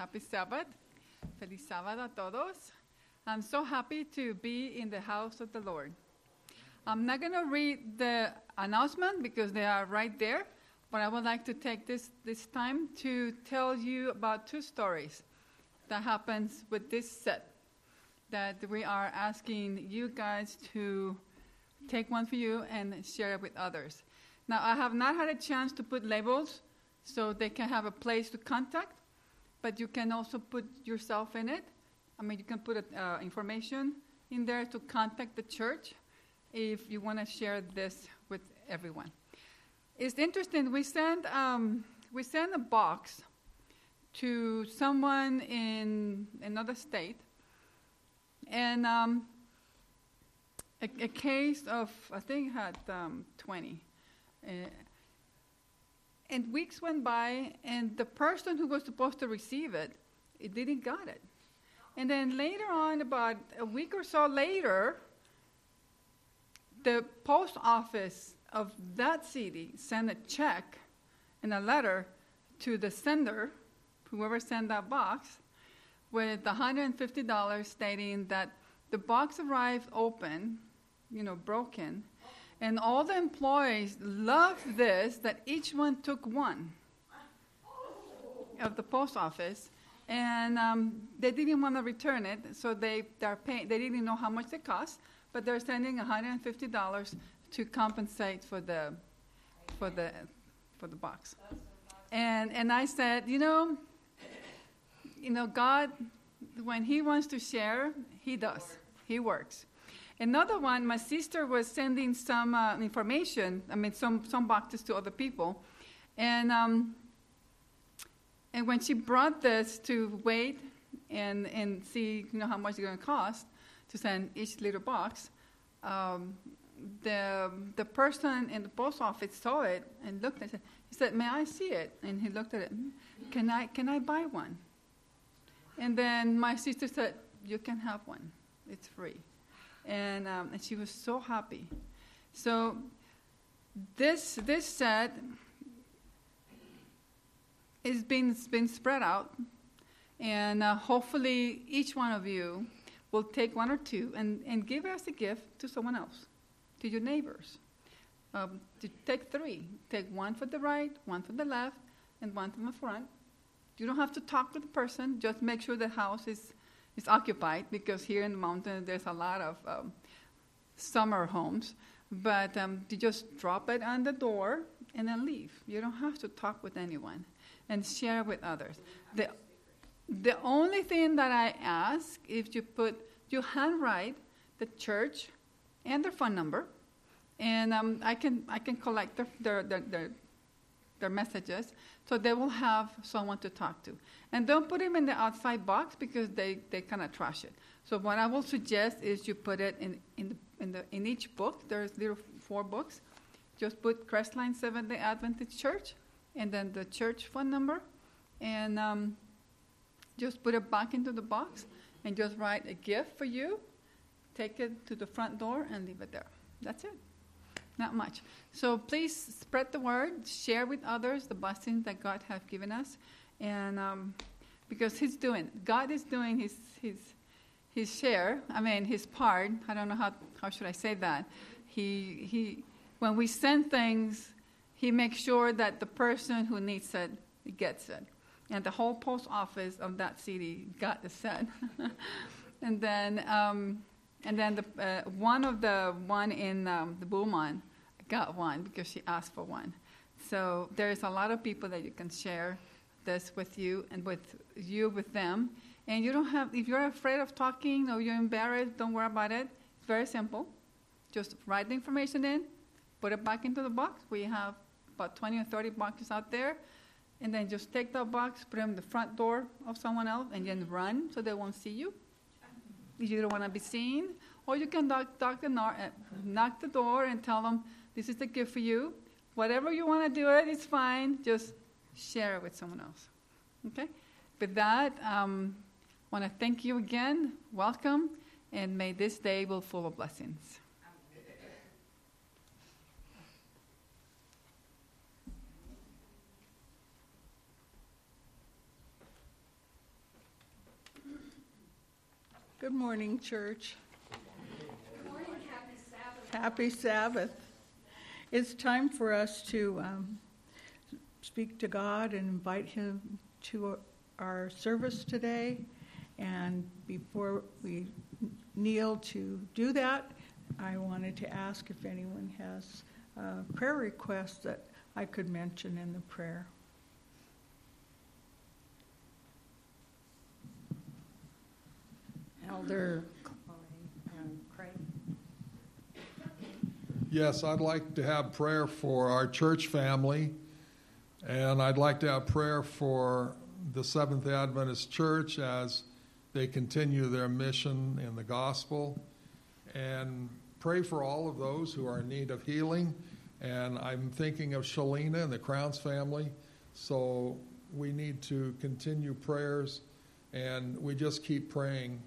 Happy Sabbath. Feliz sábado a todos. I'm so happy to be in the house of the Lord. I'm not going to read the announcement because they are right there, but I would like to take this, this time to tell you about two stories that happens with this set that we are asking you guys to take one for you and share it with others. Now, I have not had a chance to put labels so they can have a place to contact, but you can also put yourself in it. I mean, you can put uh, information in there to contact the church if you want to share this with everyone. It's interesting. We send um, we send a box to someone in another state, and um, a, a, case of I think had um, 20. Uh, and weeks went by, and the person who was supposed to receive it, it didn't got it. And then later on, about a week or so later, the post office of that city sent a check and a letter to the sender, whoever sent that box, with $150 stating that the box arrived open, you know, broken, and all the employees loved this that each one took one of the post office. And um, they didn't want to return it, so they, they're paying, they didn't know how much it cost, but they're sending $150 to compensate for the, for the, for the box. And, and I said, you know, you know, God, when He wants to share, He does. He works. Another one, my sister was sending some uh, information, I mean, some, some boxes to other people. And, um, and when she brought this to wait and, and see you know, how much it's going to cost to send each little box, um, the, the person in the post office saw it and looked at it. He said, May I see it? And he looked at it. Can I, can I buy one? And then my sister said, You can have one, it's free and, um, and she was so happy. So this this set is being been spread out, and uh, hopefully each one of you will take one or two and, and give as a gift to someone else, to your neighbors. Um, to take three. Take one for the right, one for the left, and one from the front. You don't have to talk to the person. Just make sure the house is is occupied because here in the mountains there's a lot of um, summer homes. But um, you just drop it on the door and then leave. You don't have to talk with anyone and share with others. The, the only thing that I ask if you put, you handwrite the church and their phone number, and um, I can I can collect their, their, their, their their messages, so they will have someone to talk to. And don't put them in the outside box because they, they kind of trash it. So what I will suggest is you put it in, in, the, in, the, in each book. There's little four books. Just put Crestline Seventh-day Adventist Church and then the church phone number, and um, just put it back into the box and just write a gift for you. Take it to the front door and leave it there. That's it not much. So please spread the word, share with others the blessings that God has given us, and um, because He's doing, God is doing His His His share. I mean, His part. I don't know how how should I say that. He He when we send things, He makes sure that the person who needs it gets it, and the whole post office of that city got the set. and then. Um, and then the, uh, one of the one in um, the Beaumont, got one because she asked for one. So there's a lot of people that you can share this with you and with you with them. And you don't have, if you're afraid of talking or you're embarrassed, don't worry about it. It's very simple. Just write the information in, put it back into the box. We have about 20 or 30 boxes out there. And then just take that box, put it in the front door of someone else, and then run so they won't see you. You don't want to be seen, or you can knock, knock, the, uh, knock the door and tell them, this is the gift for you. Whatever you want to do it, it's fine. Just share it with someone else. Okay? With that, um, I want to thank you again. Welcome, and may this day be full of blessings. Good morning, church. Good morning, happy Sabbath. Happy Sabbath. It's time for us to um, speak to God and invite Him to our service today. And before we kneel to do that, I wanted to ask if anyone has a prayer request that I could mention in the prayer. Elder Yes, I'd like to have prayer for our church family, and I'd like to have prayer for the Seventh Adventist Church as they continue their mission in the gospel, and pray for all of those who are in need of healing. And I'm thinking of Shalina and the Crowns family, so we need to continue prayers, and we just keep praying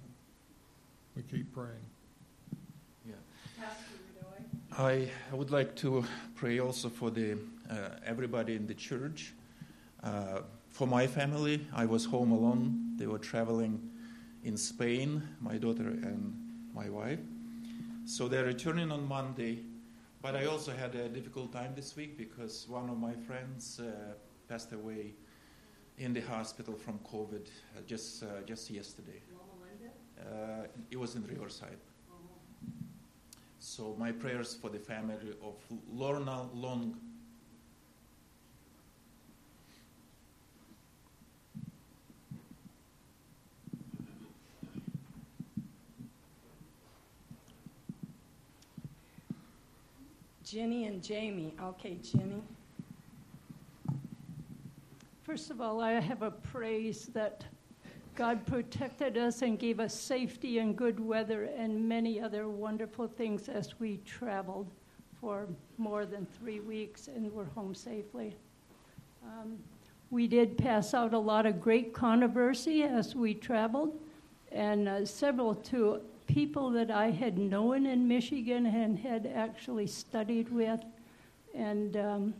we keep praying. I would like to pray also for the uh, everybody in the church. Uh, for my family, I was home alone. They were traveling in Spain, my daughter and my wife. So they're returning on Monday. But I also had a difficult time this week because one of my friends uh, passed away in the hospital from COVID uh, just uh, just yesterday. Uh, it was in Riverside. So my prayers for the family of Lorna Long. Jenny and Jamie. Okay, Jenny. First of all, I have a praise that God protected us and gave us safety and good weather and many other wonderful things as we traveled for more than three weeks and were home safely. Um, we did pass out a lot of great controversy as we traveled, and uh, several to people that I had known in Michigan and had actually studied with. And um,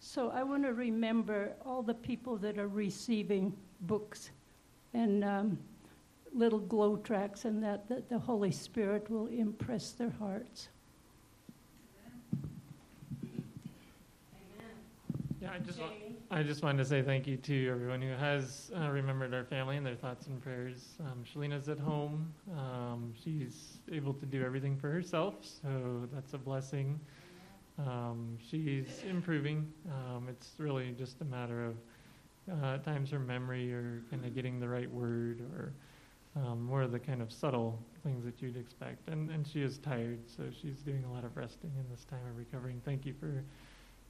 so I want to remember all the people that are receiving books and um, little glow tracks, and that, that the Holy Spirit will impress their hearts. Yeah, I just want, I just wanted to say thank you to everyone who has uh, remembered our family and their thoughts and prayers. Um, Shalina's at home; um, she's able to do everything for herself, so that's a blessing. Um, she's improving. Um, it's really just a matter of uh, at times her memory or kind of getting the right word or um, more of the kind of subtle things that you'd expect. And, and she is tired, so she's doing a lot of resting in this time of recovering. Thank you for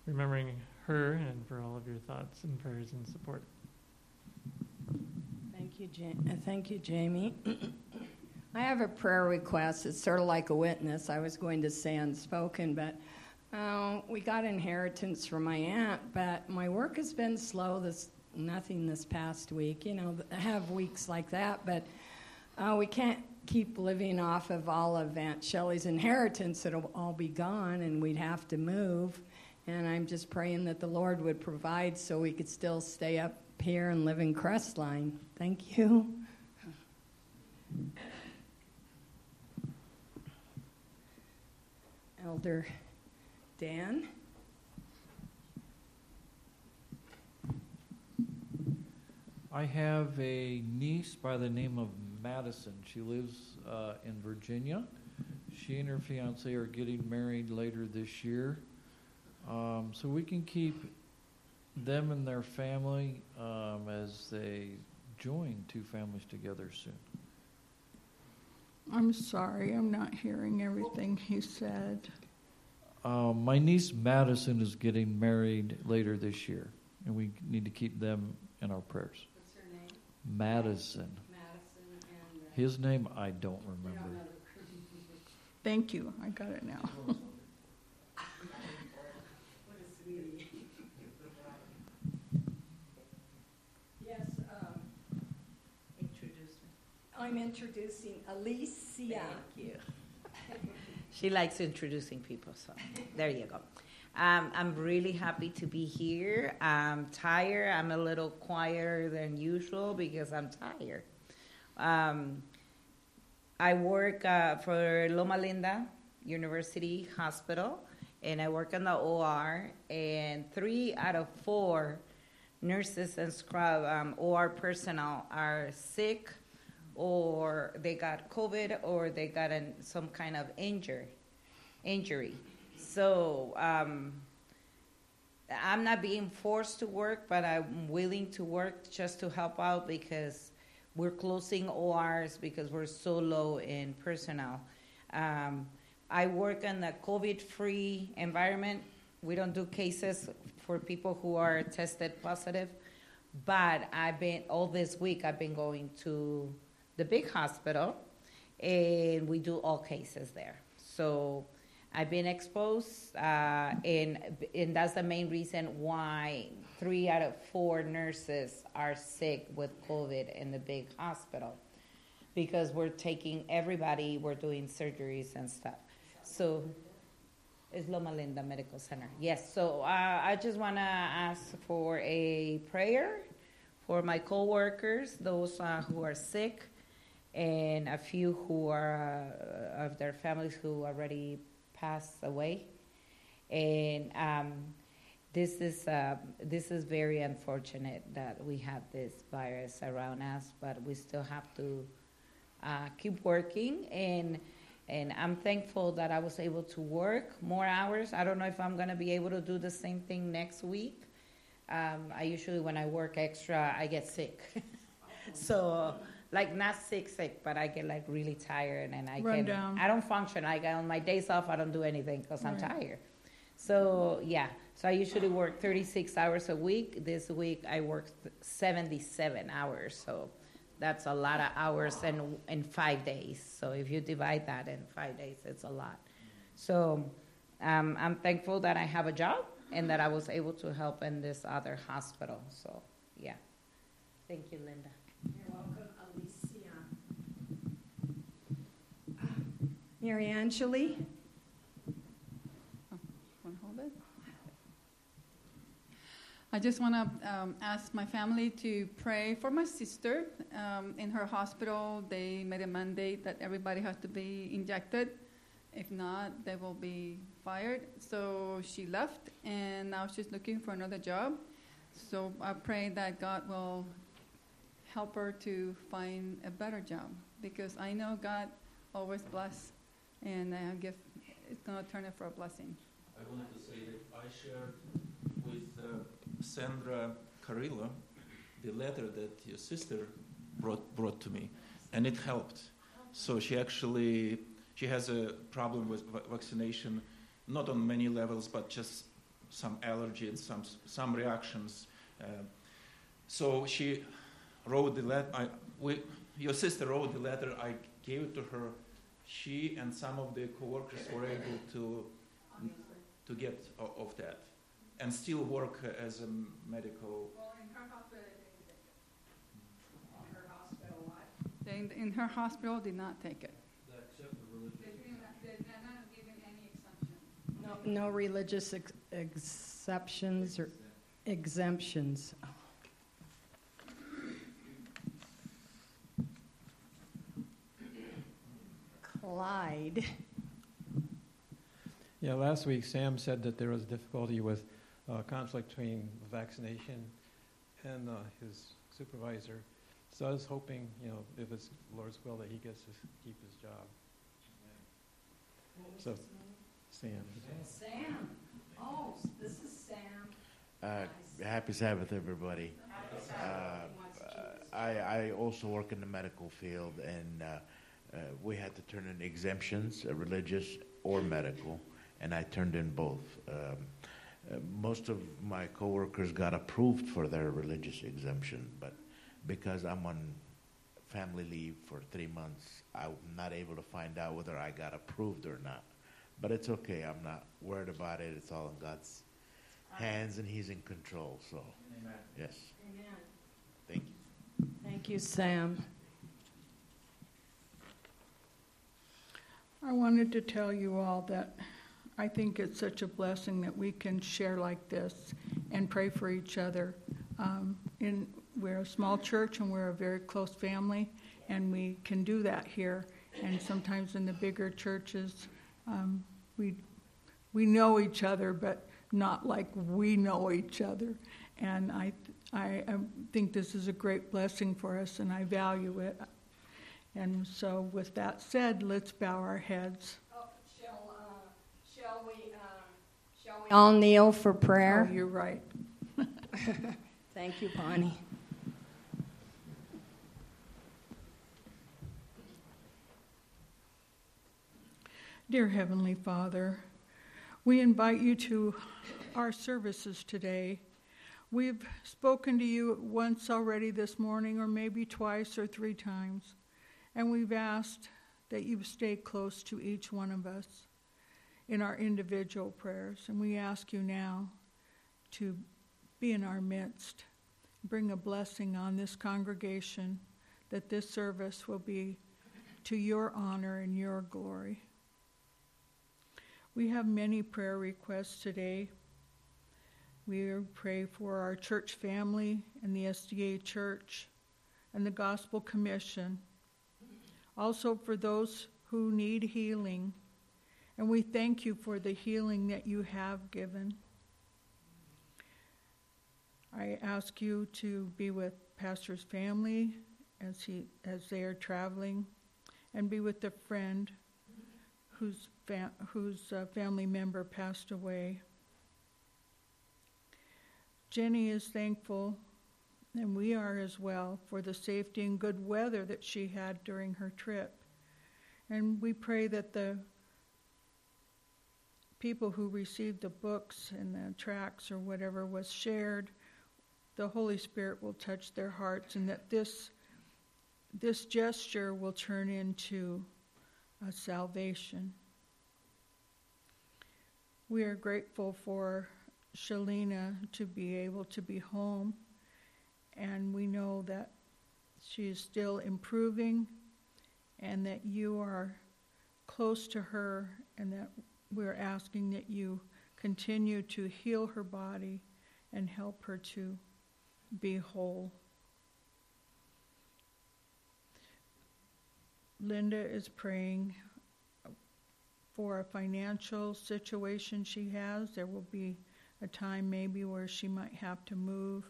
remembering her and for all of your thoughts and prayers and support. Thank you, ja- uh, thank you, Jamie. I have a prayer request. It's sort of like a witness. I was going to say unspoken, but uh, we got inheritance from my aunt. But my work has been slow this nothing this past week. You know, have weeks like that, but uh, we can't keep living off of all of Aunt Shelley's inheritance. It'll all be gone, and we'd have to move. And I'm just praying that the Lord would provide so we could still stay up here and live in Crestline. Thank you. Elder Dan. I have a niece by the name of Madison. She lives uh, in Virginia. She and her fiance are getting married later this year. Um, so we can keep them and their family um, as they join two families together soon. I'm sorry, I'm not hearing everything he said. Um, my niece Madison is getting married later this year, and we need to keep them in our prayers. Madison. His name I don't remember. Thank you. I got it now. yes, um, I'm introducing Alicia. Thank you. she likes introducing people, so there you go. Um, I'm really happy to be here. I'm tired. I'm a little quieter than usual because I'm tired. Um, I work uh, for Loma Linda University Hospital, and I work in the OR. And three out of four nurses and scrub um, OR personnel are sick, or they got COVID, or they got an, some kind of injury. Injury. So um, I'm not being forced to work, but I'm willing to work just to help out because we're closing ORs because we're so low in personnel. Um, I work in a COVID-free environment. We don't do cases for people who are tested positive, but I've been all this week. I've been going to the big hospital, and we do all cases there. So I've been exposed, uh, and and that's the main reason why three out of four nurses are sick with COVID in the big hospital, because we're taking everybody, we're doing surgeries and stuff. So it's Loma Linda Medical Center. Yes. So uh, I just want to ask for a prayer for my coworkers, those uh, who are sick, and a few who are uh, of their families who already passed away, and um, this is uh, this is very unfortunate that we have this virus around us, but we still have to uh, keep working and. And I'm thankful that I was able to work more hours. I don't know if I'm going to be able to do the same thing next week. Um, I usually, when I work extra, I get sick. so like not sick sick but i get like really tired and i Run can down. i don't function. Like on my days off i don't do anything because i'm Right. tired. So yeah. So i usually work 36 hours a week. This week i worked 77 hours. So that's a lot of hours in, in five days. So if you divide that in five days it's a lot. So um, i'm thankful that i have a job and that i was able to help in this other hospital. So yeah. Thank you linda You're welcome, Alicia. Mary it? I just want to um, ask my family to pray for my sister. Um, in her hospital, they made a mandate that everybody has to be injected. If not, they will be fired. So she left, and now she's looking for another job. So I pray that God will help her to find a better job because I know God always bless, and uh, give, it's going to turn it for a blessing. I wanted to say that I shared with uh, Sandra Carrillo the letter that your sister brought, brought to me, and it helped. So she actually she has a problem with va- vaccination, not on many levels, but just some allergy and some some reactions. Uh, so she wrote the letter. I, we, your sister wrote the letter. I gave it to her. She and some of the coworkers were able to to get o- of that and still work uh, as a medical. Well, in her hospital, they, in, in her hospital, did not take it. They're not giving any exemption. No, no religious ex- exceptions or exemptions. Clyde. Yeah, last week Sam said that there was difficulty with uh, conflict between vaccination and uh, his supervisor. So I was hoping, you know, if it's Lord's will, that he gets to keep his job. So, Sam. Sam. Oh, this is Sam. Uh, happy Sabbath, everybody. Uh, I, I also work in the medical field, and uh, we had to turn in exemptions, uh, religious or medical, and I turned in both. Um, uh, most of my coworkers got approved for their religious exemption, but because I'm on family leave for three months, I'm not able to find out whether I got approved or not. But it's okay. I'm not worried about it. It's all in God's hands, and He's in control. So, Amen. yes. Amen. Thank you. Thank you, Sam. I wanted to tell you all that I think it's such a blessing that we can share like this and pray for each other. Um, in, we're a small church and we're a very close family, and we can do that here. And sometimes in the bigger churches, um, we, we know each other, but not like we know each other. And I, I, I think this is a great blessing for us, and I value it. And so, with that said, let's bow our heads. Oh, shall, uh, shall we, uh, shall we all kneel for prayer? Oh, you're right. Thank you, Bonnie. Dear Heavenly Father, we invite you to our services today. We've spoken to you once already this morning, or maybe twice or three times, and we've asked that you stay close to each one of us in our individual prayers. And we ask you now to be in our midst, bring a blessing on this congregation, that this service will be to your honor and your glory. We have many prayer requests today. We pray for our church family and the SDA Church and the Gospel Commission. Also for those who need healing. And we thank you for the healing that you have given. I ask you to be with Pastor's family as, he, as they are traveling and be with the friend whose, whose uh, family member passed away. Jenny is thankful, and we are as well, for the safety and good weather that she had during her trip. And we pray that the people who received the books and the tracts or whatever was shared, the Holy Spirit will touch their hearts, and that this this gesture will turn into a salvation. We are grateful for Shalina to be able to be home, and we know that she is still improving and that you are close to her, and that we're asking that you continue to heal her body and help her to be whole. Linda is praying for a financial situation she has. There will be a time maybe where she might have to move,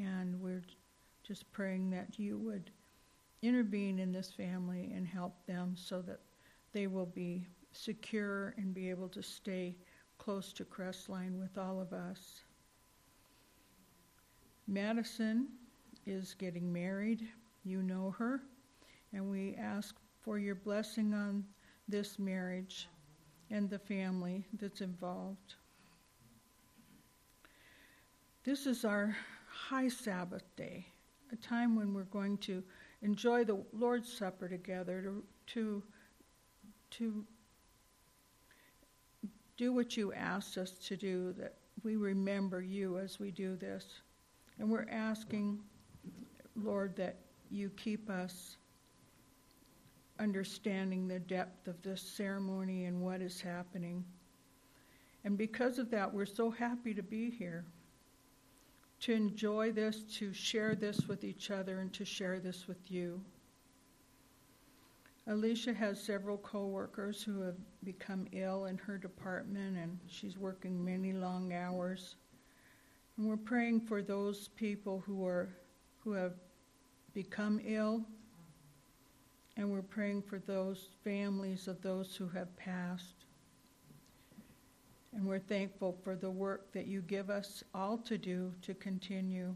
and we're just praying that you would intervene in this family and help them so that they will be secure and be able to stay close to Crestline with all of us. Madison is getting married. You know her. And we ask for your blessing on this marriage and the family that's involved. This is our high Sabbath day, a time when we're going to enjoy the Lord's Supper together, to, to, to do what you asked us to do, that we remember you as we do this. And we're asking, Lord, that you keep us understanding the depth of this ceremony and what is happening. And because of that, we're so happy to be here, to enjoy this, to share this with each other, and to share this with you. Alicia has several coworkers who have become ill in her department, and she's working many long hours. And we're praying for those people who are who have become ill and we're praying for those families of those who have passed. And we're thankful for the work that you give us all to do to continue.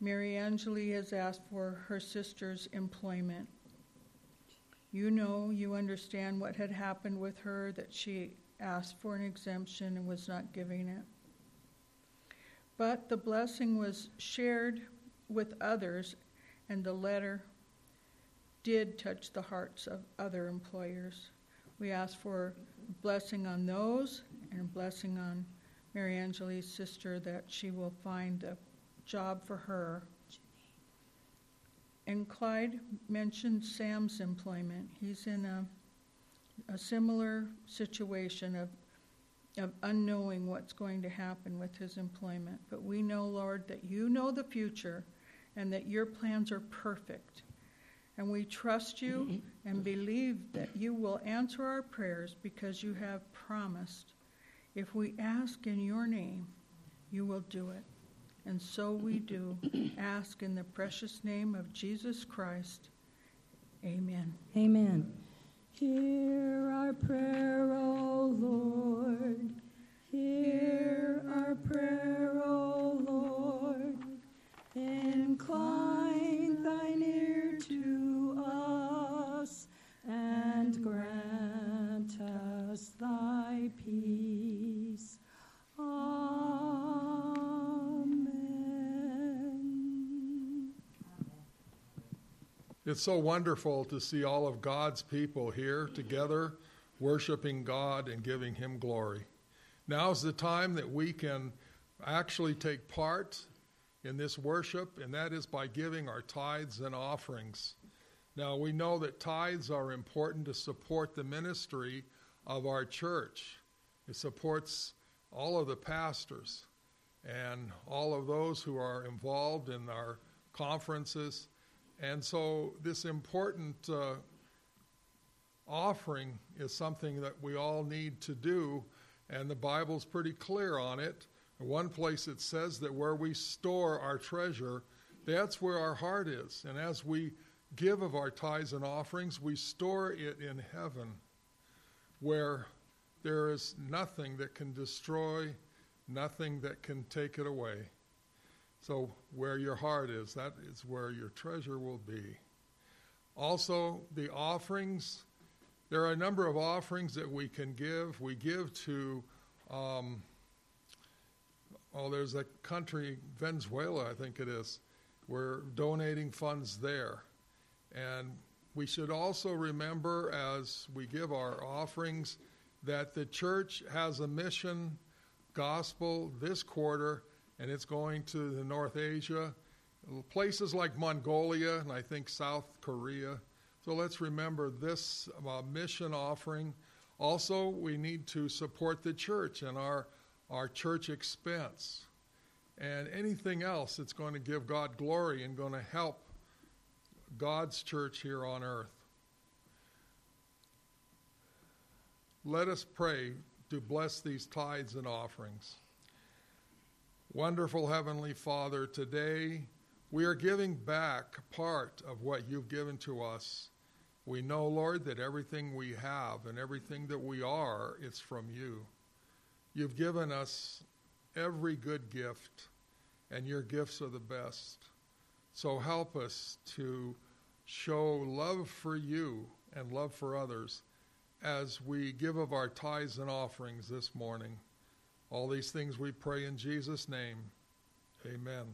Mary Angeli has asked for her sister's employment. You know, you understand what had happened with her, that she asked for an exemption and was not giving it. But the blessing was shared with others and the letter did touch the hearts of other employers. We ask for blessing on those and blessing on Mary Angeli's sister that she will find a job for her. And Clyde mentioned Sam's employment. He's in a, a similar situation of, of unknowing what's going to happen with his employment. But we know, Lord, that you know the future and that your plans are perfect. And we trust you mm-hmm. and believe that you will answer our prayers because you have promised. If we ask in your name, you will do it. And so we do. Ask in the precious name of Jesus Christ. Amen. Amen. Hear our prayer, O Lord. Hear our prayer, O Lord. Incline to us and grant us thy peace. Amen. It's so wonderful to see all of God's people here together, worshiping God and giving Him glory. Now's the time that we can actually take part in this worship, and that is by giving our tithes and offerings. Now, we know that tithes are important to support the ministry of our church. It supports all of the pastors and all of those who are involved in our conferences. And so, this important uh, offering is something that we all need to do, and the Bible's pretty clear on it. One place it says that where we store our treasure, that's where our heart is. And as we give of our tithes and offerings, we store it in heaven, where there is nothing that can destroy, nothing that can take it away. So, where your heart is, that is where your treasure will be. Also, the offerings, there are a number of offerings that we can give. We give to, um, oh, there's a country, Venezuela, I think it is. We're donating funds there. And we should also remember as we give our offerings that the church has a mission gospel this quarter, and it's going to the North Asia, places like Mongolia and I think South Korea. So let's remember this uh, mission offering. Also, we need to support the church and our, our church expense. And anything else that's going to give God glory and going to help God's church here on earth. Let us pray to bless these tithes and offerings. Wonderful Heavenly Father, today we are giving back part of what you've given to us. We know, Lord, that everything we have and everything that we are, it's from you. You've given us every good gift, and your gifts are the best. So help us to show love for you and love for others as we give of our tithes and offerings this morning. All these things we pray in Jesus' name. Amen.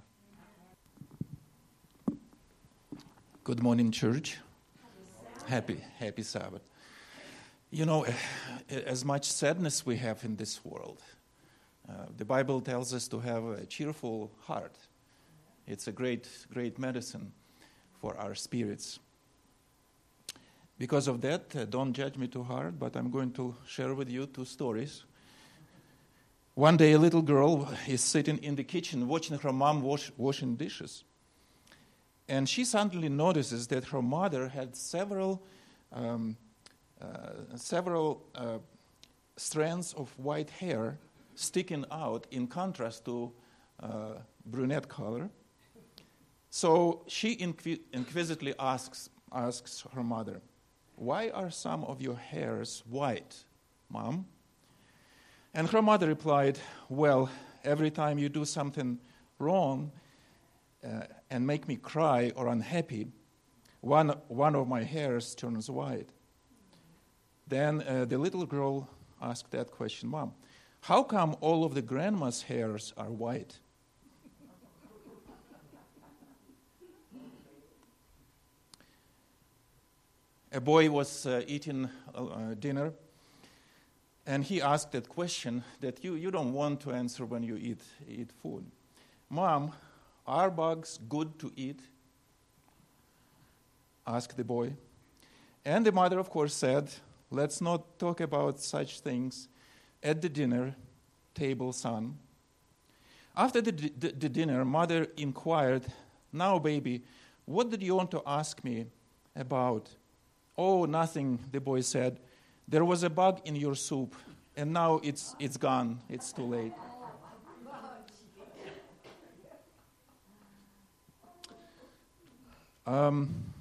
Good morning, church. Happy, happy Sabbath. You know, as much sadness we have in this world, uh, the Bible tells us to have a cheerful heart. It's a great, great medicine for our spirits. Because of that, uh, don't judge me too hard, but I'm going to share with you two stories. One day, a little girl is sitting in the kitchen watching her mom wash, washing dishes. And she suddenly notices that her mother had several, um, several uh, strands of white hair sticking out in contrast to uh, brunette color. So she inqu- inquisitively asks, asks her mother, why are some of your hairs white, Mom? And her mother replied, Well, every time you do something wrong uh, and make me cry or unhappy, one, one of my hairs turns white. Then uh, the little girl asked that question Mom, how come all of the grandma's hairs are white? a boy was uh, eating uh, dinner and he asked that question that you, you don't want to answer when you eat, eat food. Mom, are bugs good to eat? asked the boy. And the mother, of course, said, Let's not talk about such things at the dinner table, son. After the, the, the dinner, mother inquired, Now, baby, what did you want to ask me about? Oh, nothing, the boy said. There was a bug in your soup, and now it's, it's gone. It's too late. Um,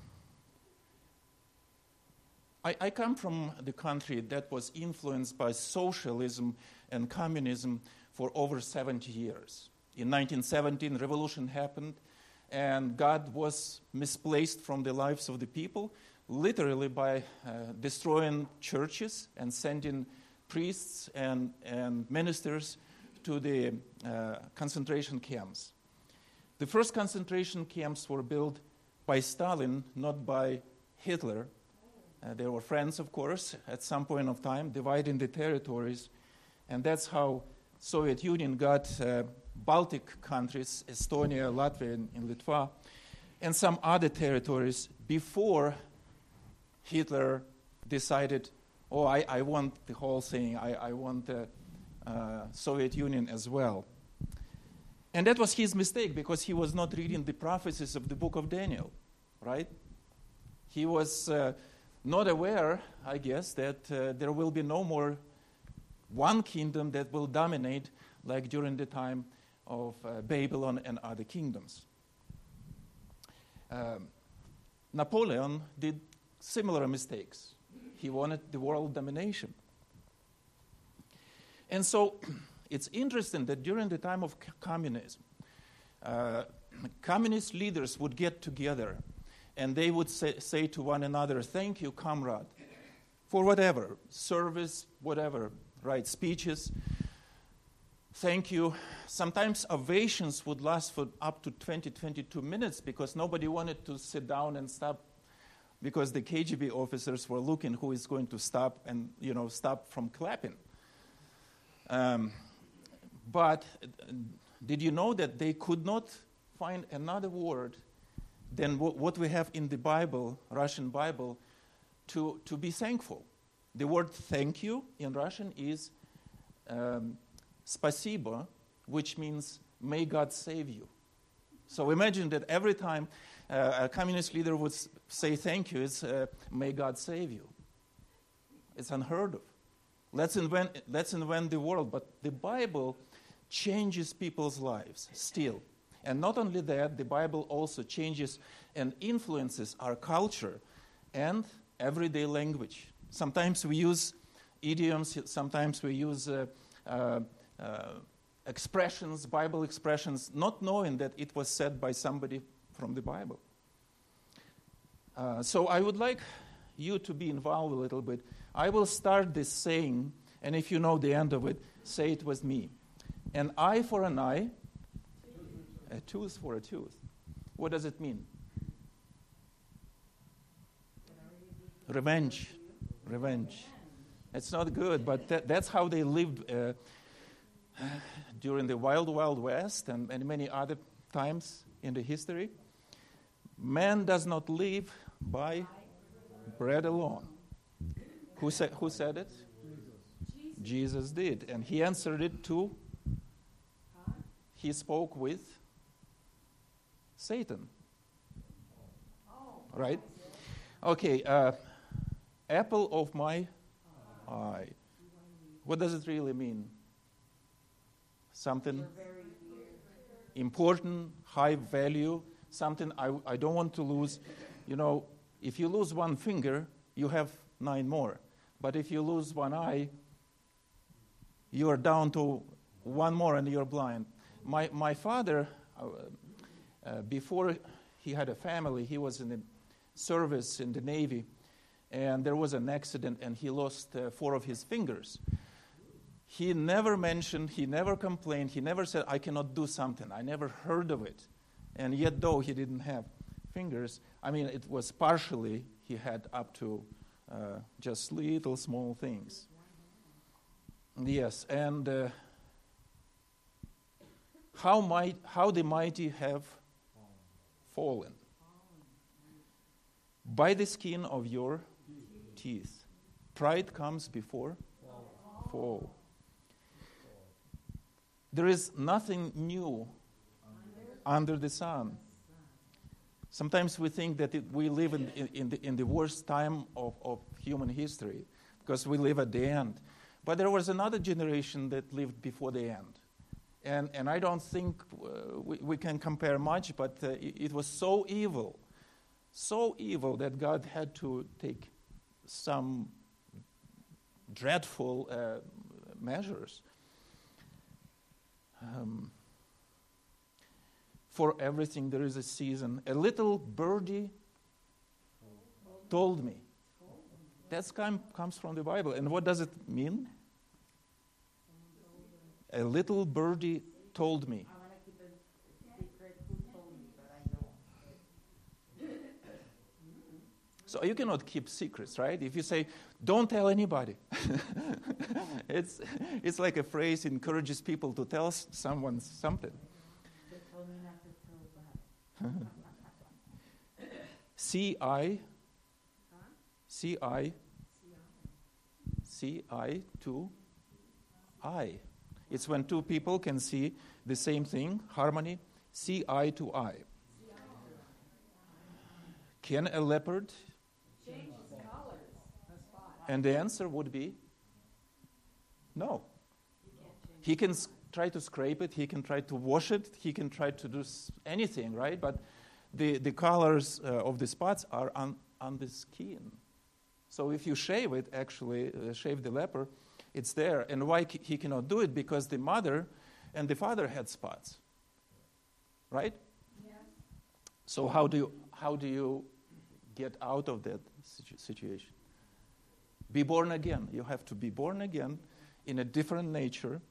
I, I, come from the country that was influenced by socialism and communism for over 70 years. In 1917, revolution happened, and God was misplaced from the lives of the people, literally by uh, destroying churches and sending priests and, and ministers to the uh, concentration camps. The first concentration camps were built by Stalin, not by Hitler. Uh, they were friends, of course, at some point of time, dividing the territories, and that's how Soviet Union got uh, Baltic countries, Estonia, Latvia, and, and Litva, and some other territories before Hitler decided, oh, I, I want the whole thing, I, I want the uh, Soviet Union as well. And that was his mistake because he was not reading the prophecies of the book of Daniel, right? He was uh, not aware, I guess, that uh, there will be no more one kingdom that will dominate like during the time of uh, Babylon and other kingdoms. Um, Napoleon did similar mistakes. He wanted the world domination. And so it's interesting that during the time of communism, uh, communist leaders would get together and they would say, say to one another, Thank you, comrade, for whatever, service, whatever, right, speeches. Thank you. Sometimes ovations would last for up to 20, 22 minutes because nobody wanted to sit down and stop because the KGB officers were looking who is going to stop and, you know, stop from clapping. Um, but uh, did you know that they could not find another word than w- what we have in the Bible, Russian Bible, to, to be thankful? The word thank you in Russian is um, spasibo, which means may God save you. So imagine that every time uh, a communist leader would say thank you, it's uh, may God save you. It's unheard of. Let's invent, let's invent the world. But the Bible changes people's lives still. And not only that, the Bible also changes and influences our culture and everyday language. Sometimes we use idioms, sometimes we use uh, uh, uh, expressions, Bible expressions, not knowing that it was said by somebody from the Bible. Uh, so I would like you to be involved a little bit. I will start this saying, and if you know the end of it, say it with me. An eye for an eye, a tooth for a tooth. What does it mean? Revenge. Revenge. It's not good, but that, that's how they lived uh, during the Wild Wild West and, and many other times in the history. Man does not live by bread alone. Who, sa- who said it? Jesus. Did. And he answered it to, he spoke with Satan. Right? Okay, uh, apple of my eye. What does it really mean? Something important, high value, something I, I don't want to lose. You know, if you lose one finger, you have nine more. But if you lose one eye, you are down to one more and you're blind. My, my father, uh, before he had a family, he was in the service in the Navy, and there was an accident and he lost uh, four of his fingers. He never mentioned, he never complained, he never said, I cannot do something. I never heard of it. And yet, though he didn't have fingers, I mean, it was partially, he had up to uh, just little small things. Yes, and uh, how, might, how the mighty have fallen. By the skin of your teeth. Pride comes before fall. There is nothing new under the sun. Sometimes we think that it, we live in, in, in, the, in the worst time of, of human history because we live at the end. But there was another generation that lived before the end. And, and I don't think uh, we, we can compare much, but uh, it, it was so evil, so evil that God had to take some dreadful uh, measures. Um, for everything there is a season. A little birdie told me. That comes from the Bible. And what does it mean? A little birdie told me. So you cannot keep secrets, right? If you say, don't tell anybody, it's, it's like a phrase encourages people to tell someone something. C I C I C I to I. It's when two people can see the same thing, harmony, see eye to eye. Can a leopard change his colors? And the answer would be no. He can try to scrape it, he can try to wash it, he can try to do anything, right? But the, the colors uh, of the spots are on, on the skin. So if you shave it, actually, uh, shave the leopard, it's there. And why he cannot do it? Because the mother and the father had spots. Right? Yes. So how do you, how do you get out of that situ- situation? Be born again. You have to be born again in a different nature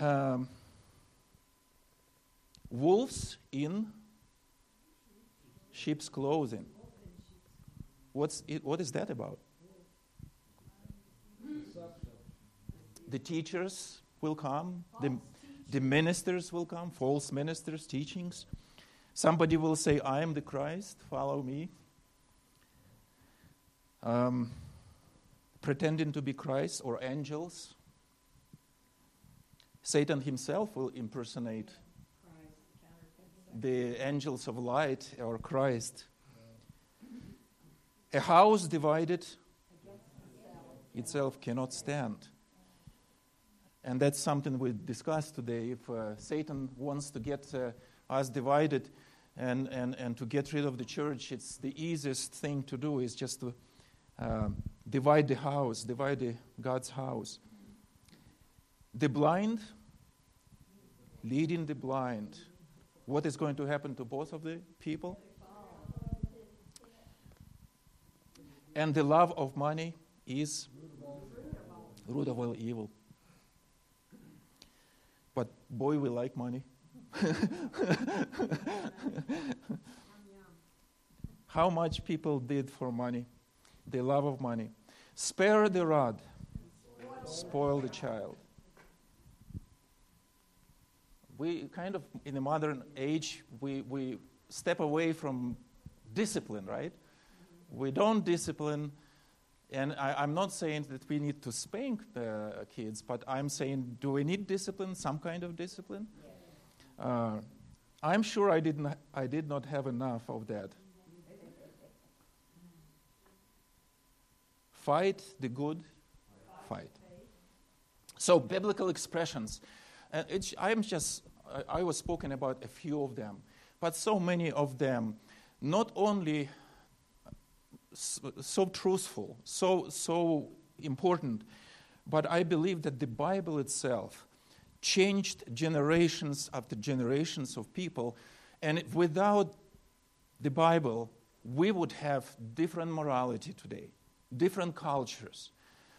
um, wolves in sheep's clothing. What's it, what is that about? The teachers will come, the, the ministers will come, false ministers, teachings. Somebody will say, I am the Christ, follow me. Um, pretending to be Christ or angels Satan himself will impersonate the angels of light or Christ. A house divided itself cannot stand. And that's something we discussed today. If uh, Satan wants to get uh, us divided and, and, and to get rid of the church, it's the easiest thing to do is just to uh, divide the house, divide the, God's house. The blind leading the blind. What is going to happen to both of the people? And the love of money is root of all evil. Boy, we like money. How much people did for money? The love of money. Spare the rod, spoil the child we kind of, in the modern age, we, we step away from discipline, right? We don't discipline, and I, am not saying that we need to spank the kids, but I'm saying, do we need discipline, some kind of discipline? Uh, I'm sure I, didn't, I did not have enough of that. Fight the good fight. So, biblical expressions. Uh, I'm just I was spoken about a few of them, but so many of them, not only so truthful, so so important, but I believe that the Bible itself changed generations after generations of people, and without the Bible, we would have different morality today, different cultures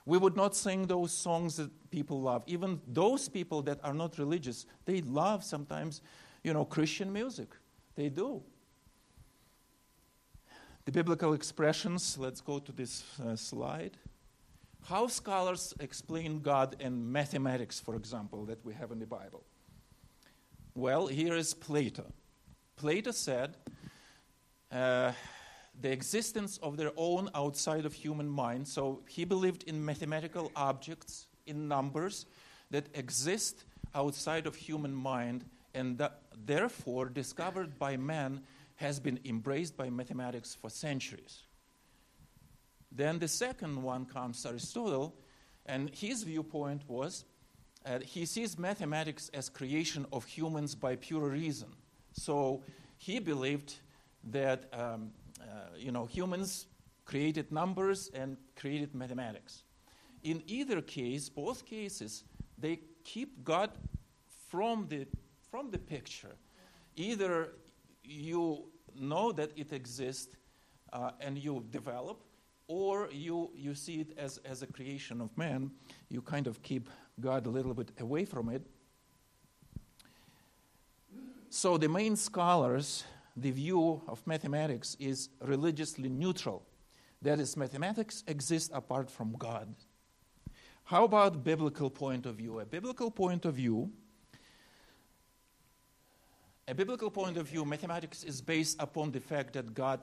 we would not sing those songs that people love. Even those people that are not religious, they love sometimes, you know, Christian music. They do. The biblical expressions, let's go to this uh, slide. How scholars explain God and mathematics, for example, that we have in the Bible? Well, here is Plato. Plato said, uh, the existence of their own outside of human mind. So he believed in mathematical objects, in numbers that exist outside of human mind and therefore discovered by man has been embraced by mathematics for centuries. Then the second one comes Aristotle, and his viewpoint was uh, he sees mathematics as creation of humans by pure reason. So he believed that um, uh, you know humans created numbers and created mathematics. In either case, both cases, they keep God from the from the picture. Either you know that it exists uh, and you develop, or you, you see it as, as a creation of man. You kind of keep God a little bit away from it. So, the main scholars, the view of mathematics is religiously neutral. That is, mathematics exists apart from God. How about biblical point of view? A biblical point of view a biblical point of view, mathematics is based upon the fact that God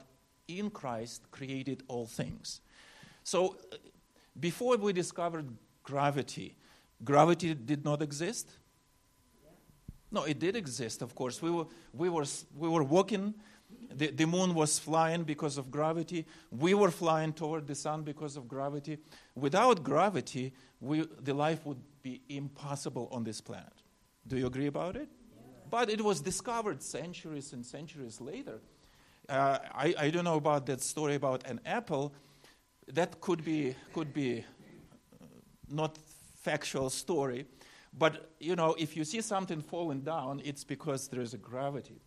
in Christ created all things. So, uh, before we discovered gravity, gravity did not exist? No, it did exist, of course. We were, we were, we were walking, the, the moon was flying because of gravity. We were flying toward the sun because of gravity. Without gravity, we, the life would be impossible on this planet. Do you agree about it? But it was discovered centuries and centuries later. Uh, I, I don't know about that story about an apple. That could be, could be uh, not factual story. But, you know, if you see something falling down, it's because there is a gravity.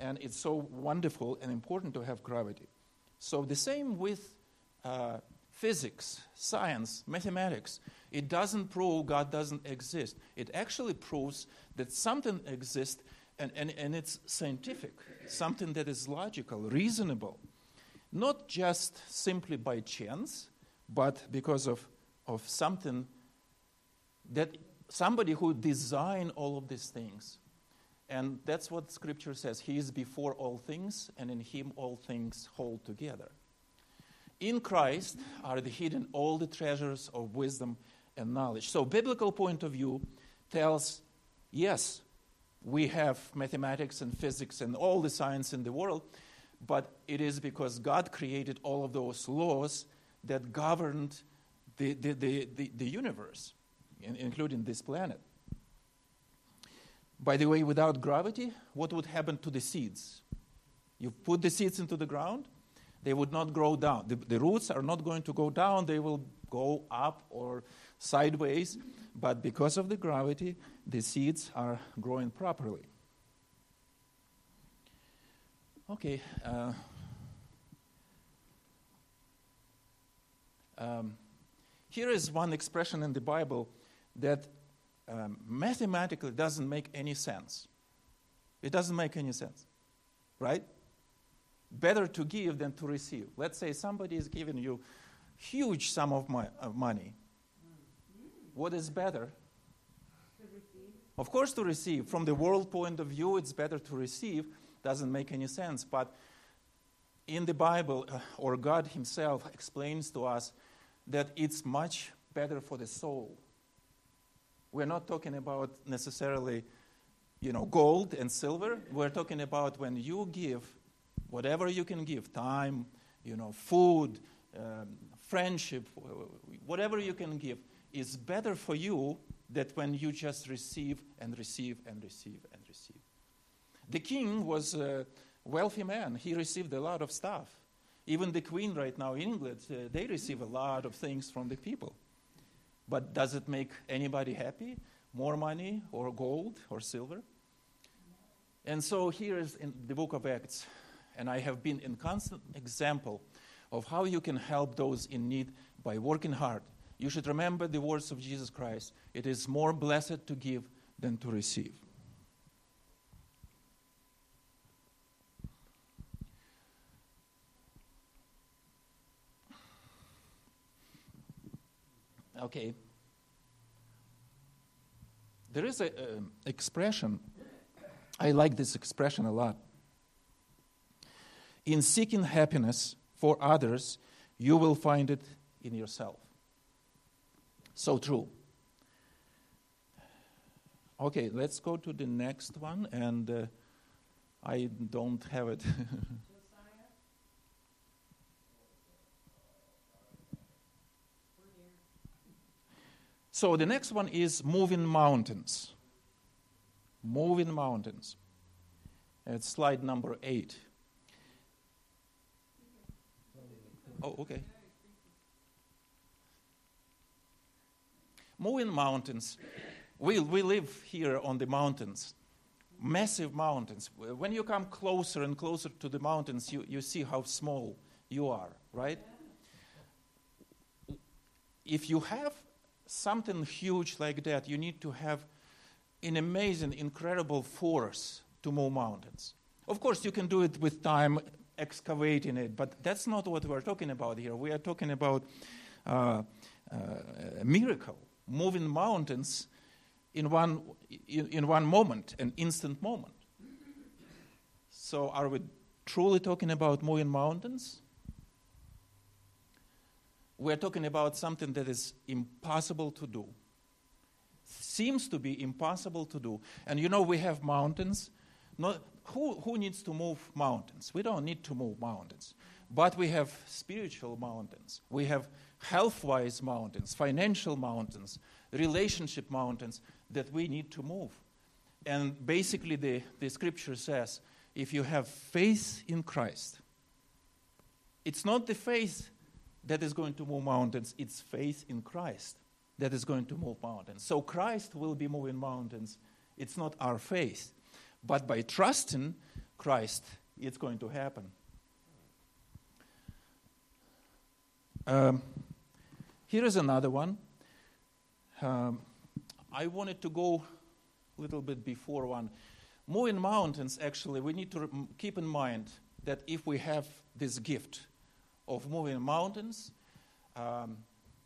And it's so wonderful and important to have gravity. So the same with uh, physics, science, mathematics. It doesn't prove God doesn't exist. It actually proves that something exists and, and, and it's scientific, something that is logical, reasonable, not just simply by chance, but because of, of something that somebody who designed all of these things. And that's what scripture says. He is before all things, and in him all things hold together. In Christ are hidden all the treasures of wisdom and knowledge. So, biblical point of view tells yes, we have mathematics and physics and all the science in the world, but it is because God created all of those laws that governed the, the, the, the, the universe, including this planet. By the way, without gravity, what would happen to the seeds? You put the seeds into the ground, they would not grow down. The, the roots are not going to go down, they will go up or sideways, but because of the gravity, the seeds are growing properly. Okay. Uh, um, here is one expression in the Bible that um, mathematically doesn't make any sense. It doesn't make any sense, right? Better to give than to receive. Let's say somebody is giving you huge sum of, my, of money. What is better? Of course, to receive. From the world point of view, it's better to receive. Doesn't make any sense. But in the Bible, uh, or God Himself explains to us that it's much better for the soul. We're not talking about necessarily, you know, gold and silver. We're talking about when you give whatever you can give time, you know, food, um, friendship, whatever you can give is better for you than when you just receive and receive and receive and receive. The king was a wealthy man. He received a lot of stuff. Even the queen right now in England, uh, they receive a lot of things from the people. But does it make anybody happy? More money or gold or silver? And so here is in the book of Acts, and I have been in constant example of how you can help those in need by working hard you should remember the words of Jesus Christ it is more blessed to give than to receive. Okay. There is an um, expression, I like this expression a lot. In seeking happiness for others, you will find it in yourself. So true. Okay, let's go to the next one. And uh, I don't have it. so the next one is moving mountains. Moving mountains. It's slide number eight. Oh, okay. Moving mountains. We, we live here on the mountains, massive mountains. When you come closer and closer to the mountains, you, you see how small you are, right? If you have something huge like that, you need to have an amazing, incredible force to move mountains. Of course, you can do it with time, excavating it, but that's not what we're talking about here. We are talking about uh, uh, a miracle, moving mountains in one, in, in one moment, an instant moment. So, are we truly talking about moving mountains? We're talking about something that is impossible to do. Seems to be impossible to do. And you know, we have mountains. Who, who needs to move mountains? We don't need to move mountains. But we have spiritual mountains. We have health wise mountains, financial mountains, relationship mountains that we need to move. And basically, the, the scripture says if you have faith in Christ, it's not the faith that is going to move mountains, it's faith in Christ that is going to move mountains. So Christ will be moving mountains. It's not our faith. But by trusting Christ, it's going to happen. Um, here is another one. Um, I wanted to go a little bit before one. Moving mountains, actually, we need to keep in mind that if we have this gift of moving mountains, um,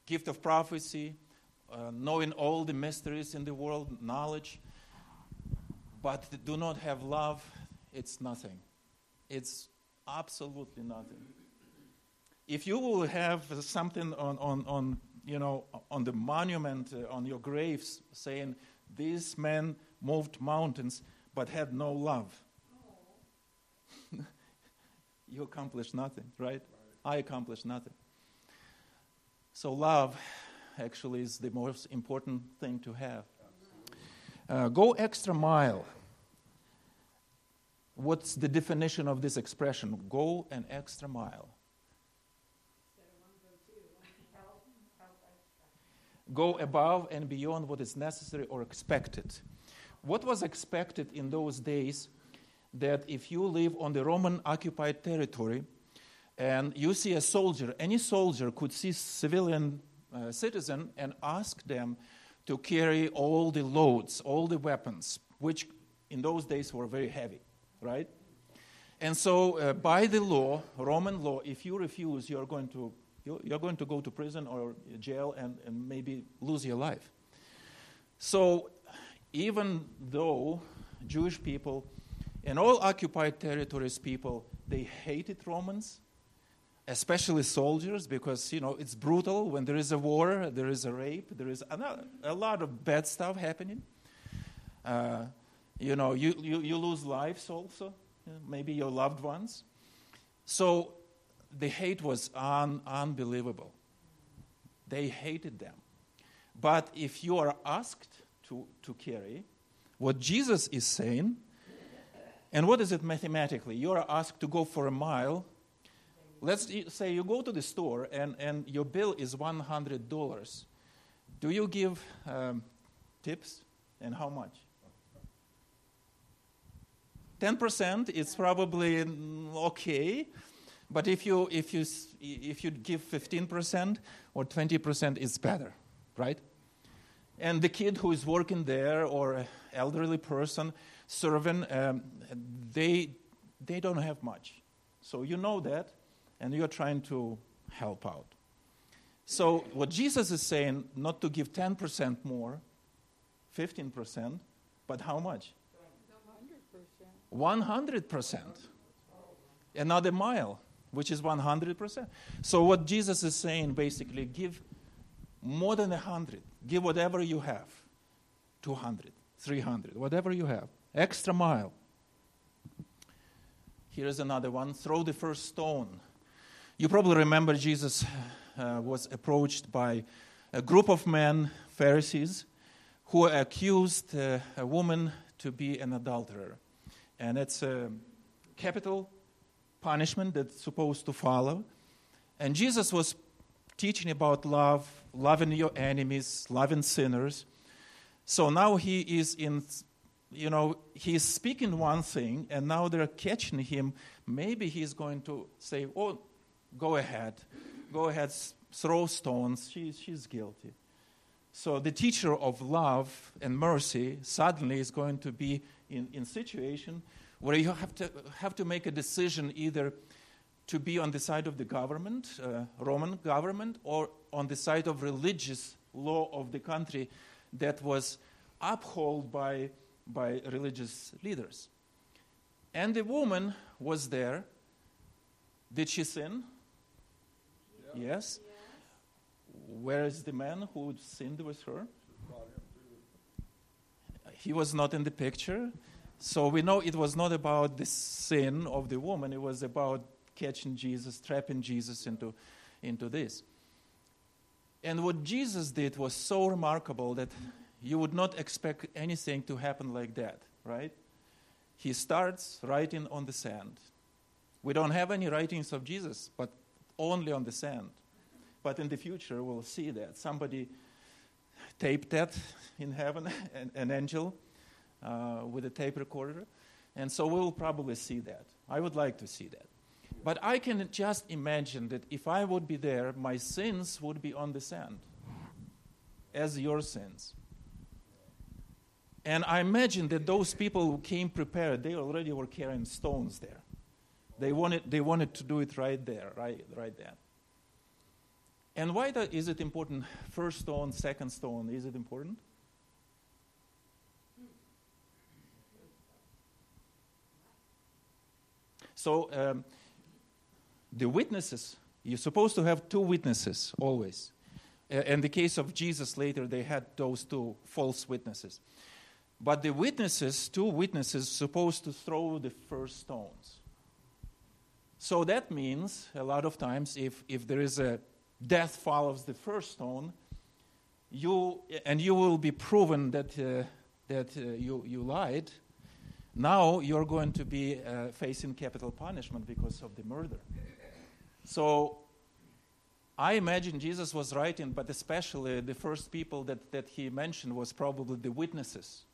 gift of prophecy, uh, knowing all the mysteries in the world, knowledge, but do not have love, it's nothing. It's absolutely nothing. If you will have something on, on, on you know, on the monument uh, on your graves saying, This man moved mountains but had no love. you accomplished nothing, right? I accomplished nothing. So, love actually is the most important thing to have. Uh, go extra mile. What's the definition of this expression? Go an extra mile. Go above and beyond what is necessary or expected. What was expected in those days that if you live on the Roman occupied territory and you see a soldier, any soldier could see civilian uh, citizen and ask them to carry all the loads, all the weapons, which in those days were very heavy, right? And so, uh, by the law, Roman law, if you refuse, you're going to you're going to go to prison or jail and, and maybe lose your life. So, even though Jewish people and all occupied territories people they hated Romans, especially soldiers, because you know it's brutal when there is a war, there is a rape, there is a, a lot of bad stuff happening. Uh, you know, you, you, you lose lives also, maybe your loved ones. So the hate was un- unbelievable. They hated them. But if you are asked to, to carry, what Jesus is saying, and what is it mathematically? You are asked to go for a mile let's say you go to the store and, and your bill is $100. Do you give um, tips and how much? 10% is probably okay. But if you, if you, if you give 15% or 20%, it's better, right? And the kid who is working there or elderly person serving, um, they, they don't have much. So you know that and you're trying to help out. So, what Jesus is saying, not to give 10% more, 15%, but how much? 100%. 100%. Another mile, which is 100%. So, what Jesus is saying basically, give more than 100. Give whatever you have 200, 300, whatever you have. Extra mile. Here is another one throw the first stone. You probably remember Jesus uh, was approached by a group of men, Pharisees, who accused uh, a woman to be an adulterer. And it's a capital punishment that's supposed to follow. And Jesus was teaching about love, loving your enemies, loving sinners. So now he is in, you know, he's speaking one thing, and now they're catching him. Maybe he's going to say, oh, go ahead, go ahead, throw stones. She, she's guilty. So the teacher of love and mercy suddenly is going to be in, in situation where you have to, have to make a decision either to be on the side of the government, uh, Roman government, or on the side of religious law of the country that was upheld by, by religious leaders. And the woman was there. Did she sin? Yes. Where is the man who sinned with her? He was not in the picture. So we know it was not about the sin of the woman, it was about catching Jesus, trapping Jesus into, into this. And what Jesus did was so remarkable that you would not expect anything to happen like that, right? He starts writing on the sand. We don't have any writings of Jesus, but only on the sand. But in the future, we'll see that. Somebody taped that in heaven, an, an angel uh, with a tape recorder. And so we'll probably see that. I would like to see that. But I can just imagine that if I would be there, my sins would be on the sand, as your sins. And I imagine that those people who came prepared, they already were carrying stones there. They wanted, they wanted to do it right there, right, right then. And why the, is it important? First stone, second stone, is it important? So um, the witnesses, you're supposed to have two witnesses always. In the case of Jesus later, they had those two false witnesses. But the witnesses, two witnesses, supposed to throw the first stones. So that means a lot of times if, if there is a death follows the first stone, you and you will be proven that uh, that uh, you you lied. Now you're going to be uh, facing capital punishment because of the murder. So I imagine Jesus was writing, but especially the first people that, that he mentioned was probably the witnesses.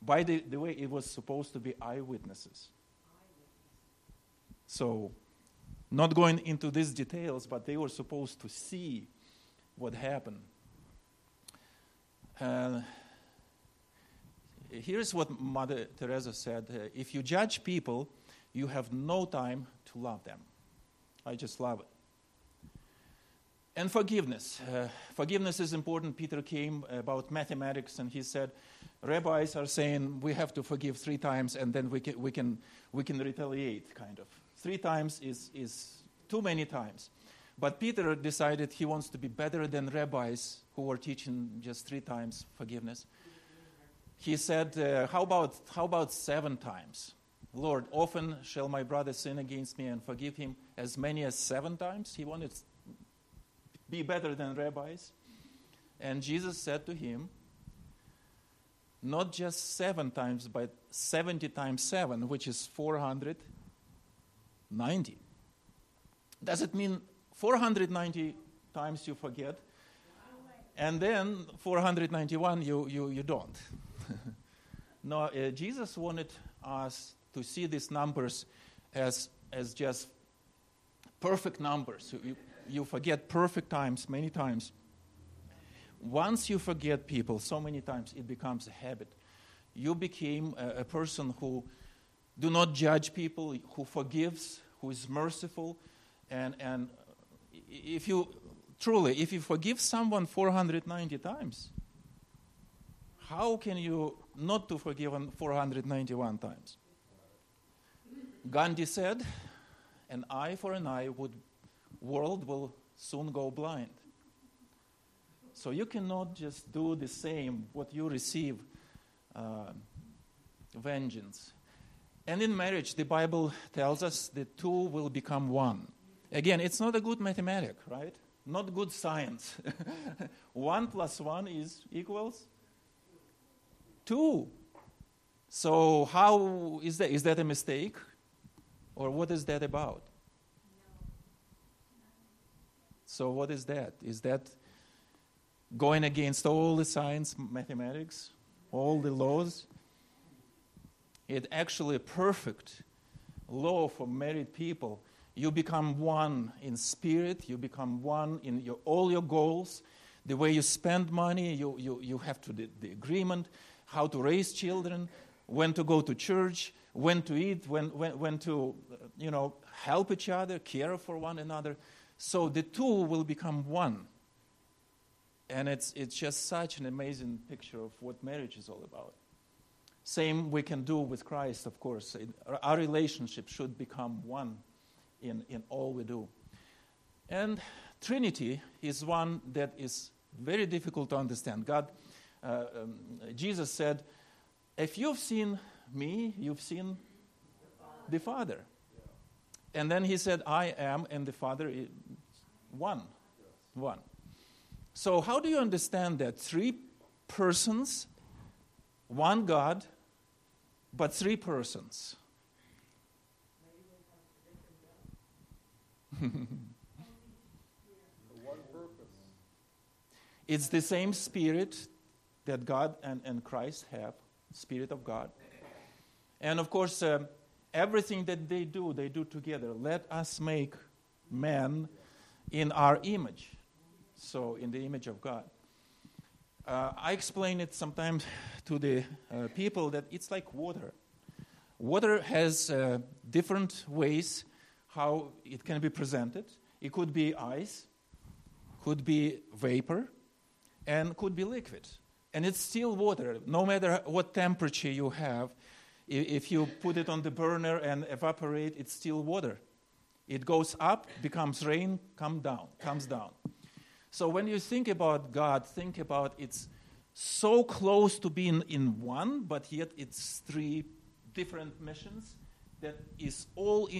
By the, the way, it was supposed to be eyewitnesses. So, not going into these details, but they were supposed to see what happened. Uh, here's what Mother Teresa said uh, If you judge people, you have no time to love them. I just love it. And forgiveness. Uh, forgiveness is important. Peter came about mathematics and he said, Rabbis are saying we have to forgive three times and then we can, we can, we can retaliate, kind of. Three times is, is too many times. But Peter decided he wants to be better than rabbis who were teaching just three times forgiveness. He said, uh, how, about, how about seven times? Lord, often shall my brother sin against me and forgive him as many as seven times? He wanted to be better than rabbis. And Jesus said to him, not just seven times, but 70 times seven, which is 490. Does it mean 490 times you forget? And then 491 you, you, you don't. no, uh, Jesus wanted us to see these numbers as, as just perfect numbers. You, you forget perfect times many times. Once you forget people so many times, it becomes a habit. You became a, a person who do not judge people, who forgives, who is merciful, and, and if you truly, if you forgive someone 490 times, how can you not to forgive 491 times? Gandhi said, an eye for an eye would world will soon go blind. So you cannot just do the same what you receive uh, vengeance. And in marriage, the Bible tells us the two will become one. Again, it's not a good mathematic, right? Not good science. one plus one is equals two. So how is that? Is that a mistake? Or what is that about? So what is that? Is that going against all the science, mathematics, all the laws? It's actually a perfect law for married people. You become one in spirit, you become one in your, all your goals, the way you spend money, you, you, you have to the, the agreement, how to raise children, when to go to church, when to eat, when, when, when to, uh, you know, help each other, care for one another. So the two will become one. And it's, it's just such an amazing picture of what marriage is all about. Same we can do with Christ, of course. Our relationship should become one in, in all we do. And Trinity is one that is very difficult to understand. God, uh, um, Jesus said, If you've seen me, you've seen the Father. And then he said, I am, and the Father is one. One. So, how do you understand that? Three persons, one God, but three persons. it's the same spirit that God and, and Christ have, Spirit of God. And of course, uh, everything that they do, they do together. Let us make man in our image. So, in the image of God. Uh, I explain it sometimes to the uh, people that it's like water. Water has uh, different ways how it can be presented. It could be ice, could be vapor, and could be liquid. And it's still water, no matter what temperature you have. If you put it on the burner and evaporate, it's still water. It goes up, becomes rain, comes down, comes down. So when you think about God, think about it's so close to being in one, but yet it's three different missions that is all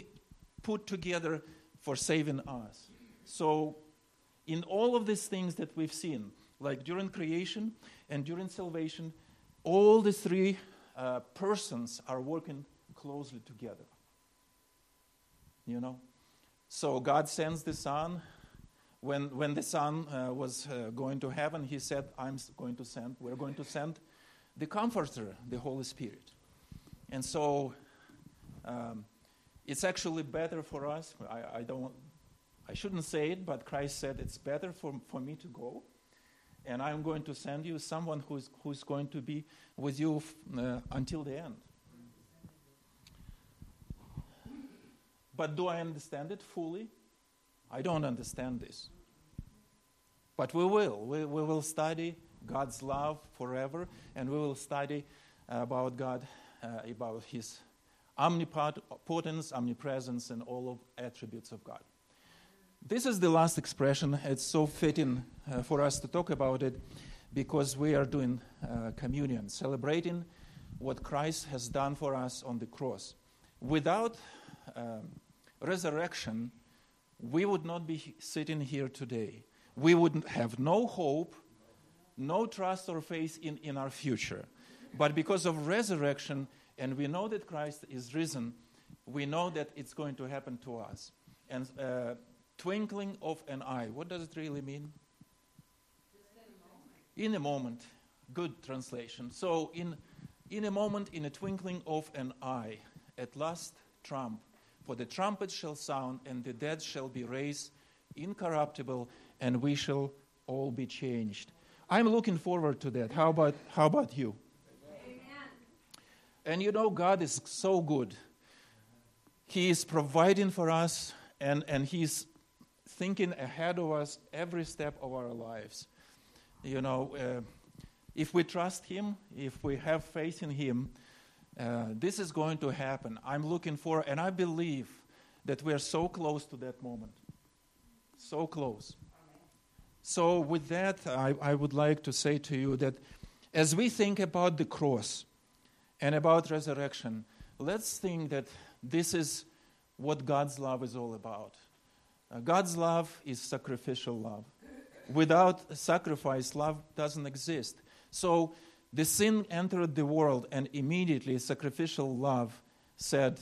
put together for saving us. So in all of these things that we've seen, like during creation and during salvation, all the three uh, persons are working closely together. You know? So God sends the Son when, when the Son uh, was uh, going to heaven, he said, I'm going to send, we're going to send the Comforter, the Holy Spirit. And so um, it's actually better for us. I, I, don't, I shouldn't say it, but Christ said it's better for, for me to go. And I'm going to send you someone who's, who's going to be with you uh, until the end. But do I understand it fully? I don't understand this. But we will. We, we will study God's love forever, and we will study about God, uh, about His omnipotence, omnipresence, and all of attributes of God. This is the last expression. It's so fitting uh, for us to talk about it because we are doing uh, communion, celebrating what Christ has done for us on the cross. Without um, resurrection, we would not be sitting here today we would have no hope, no trust or faith in, in our future. But because of resurrection, and we know that Christ is risen, we know that it's going to happen to us. And uh, twinkling of an eye, what does it really mean? In a moment. Good translation. So, in, in a moment, in a twinkling of an eye, at last trump, for the trumpet shall sound, and the dead shall be raised incorruptible, and we shall all be changed. I'm looking forward to that. How about, how about you? Amen. And you know, God is so good. He is providing for us, and, and He's thinking ahead of us every step of our lives. You know, uh, if we trust Him, if we have faith in Him, uh, this is going to happen. I'm looking for, and I believe that we are so close to that moment. So close. So, with that, I, I would like to say to you that as we think about the cross and about resurrection, let's think that this is what God's love is all about. Uh, God's love is sacrificial love. Without sacrifice, love doesn't exist. So the sin entered the world, and immediately sacrificial love said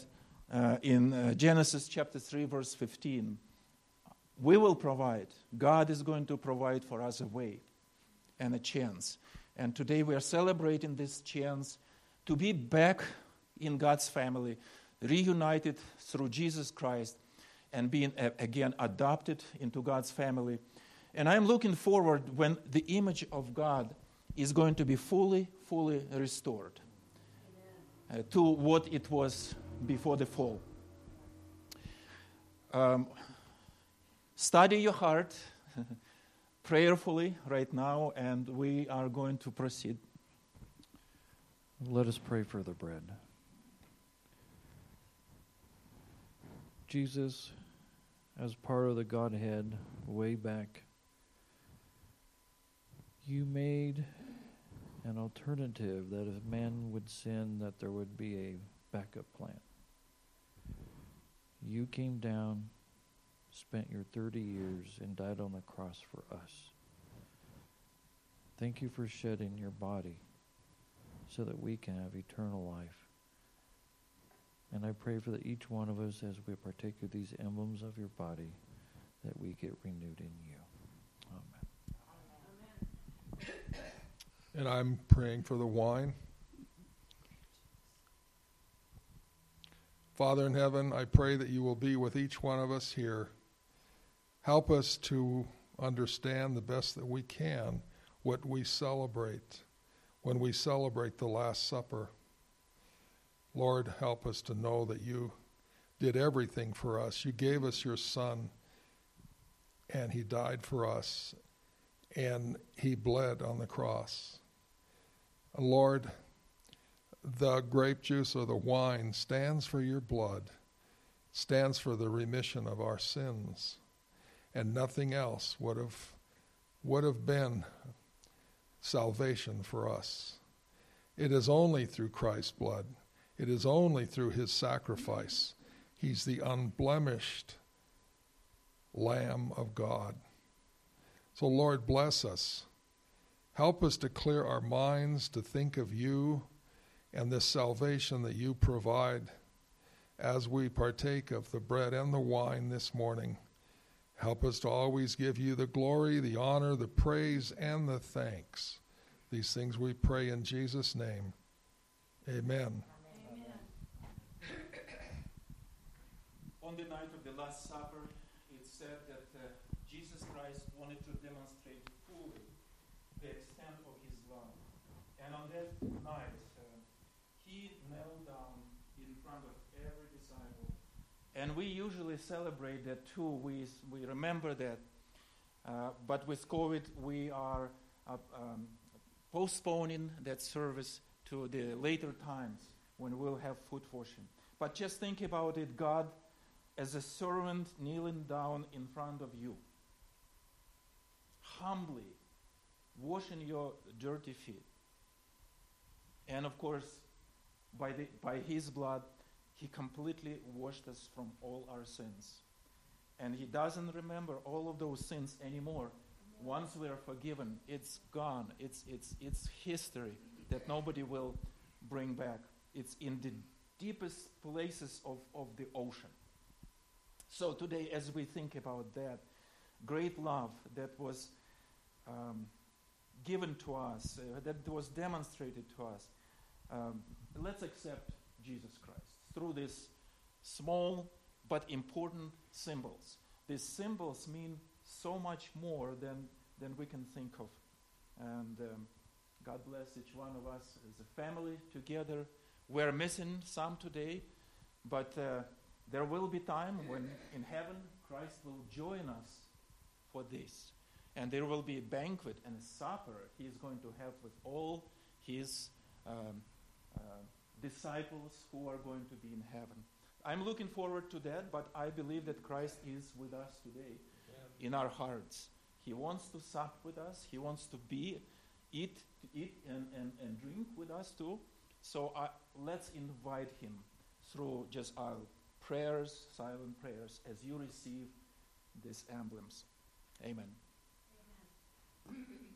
uh, in uh, Genesis chapter 3, verse 15, We will provide. God is going to provide for us a way and a chance. And today we are celebrating this chance to be back in God's family, reunited through Jesus Christ, and being again adopted into God's family. And I'm looking forward when the image of God is going to be fully, fully restored uh, to what it was before the fall. Um, study your heart prayerfully right now, and we are going to proceed. Let us pray for the bread. Jesus, as part of the Godhead way back, you made an alternative that if man would sin, that there would be a backup plan. You came down, spent your 30 years, and died on the cross for us. Thank you for shedding your body so that we can have eternal life. And I pray for that each one of us, as we partake of these emblems of your body, that we get renewed in you. Amen. And I'm praying for the wine. Father in heaven, I pray that you will be with each one of us here. Help us to understand the best that we can what we celebrate when we celebrate the Last Supper. Lord, help us to know that you did everything for us. You gave us your Son, and he died for us, and he bled on the cross. Lord, the grape juice or the wine stands for your blood, stands for the remission of our sins, and nothing else would have would have been salvation for us. It is only through Christ's blood. It is only through his sacrifice. He's the unblemished Lamb of God. So, Lord, bless us. Help us to clear our minds to think of you and this salvation that you provide as we partake of the bread and the wine this morning. Help us to always give you the glory, the honor, the praise, and the thanks. These things we pray in Jesus' name. Amen. Amen. On the night of the Last Supper, it said that uh, Jesus Christ wanted to demonstrate fully the extent of his love. And on that night, And we usually celebrate that too. We, we remember that. Uh, but with COVID, we are uh, um, postponing that service to the later times when we'll have food washing. But just think about it God as a servant kneeling down in front of you, humbly washing your dirty feet. And of course, by, the, by his blood, he completely washed us from all our sins. And He doesn't remember all of those sins anymore. Once we are forgiven, it's gone. It's, it's, it's history that nobody will bring back. It's in the deepest places of, of the ocean. So today, as we think about that great love that was um, given to us, uh, that was demonstrated to us, um, let's accept Jesus Christ through these small but important symbols. These symbols mean so much more than, than we can think of. And um, God bless each one of us as a family together. We're missing some today, but uh, there will be time when in heaven Christ will join us for this. And there will be a banquet and a supper he is going to have with all his um, uh, disciples who are going to be in heaven. I'm looking forward to that, but I believe that Christ is with us today yeah. in our hearts. He wants to sup with us, He wants to be, eat, eat and, and, and drink with us too. So uh, let's invite Him through just our prayers, silent prayers, as you receive these emblems. Amen. Amen.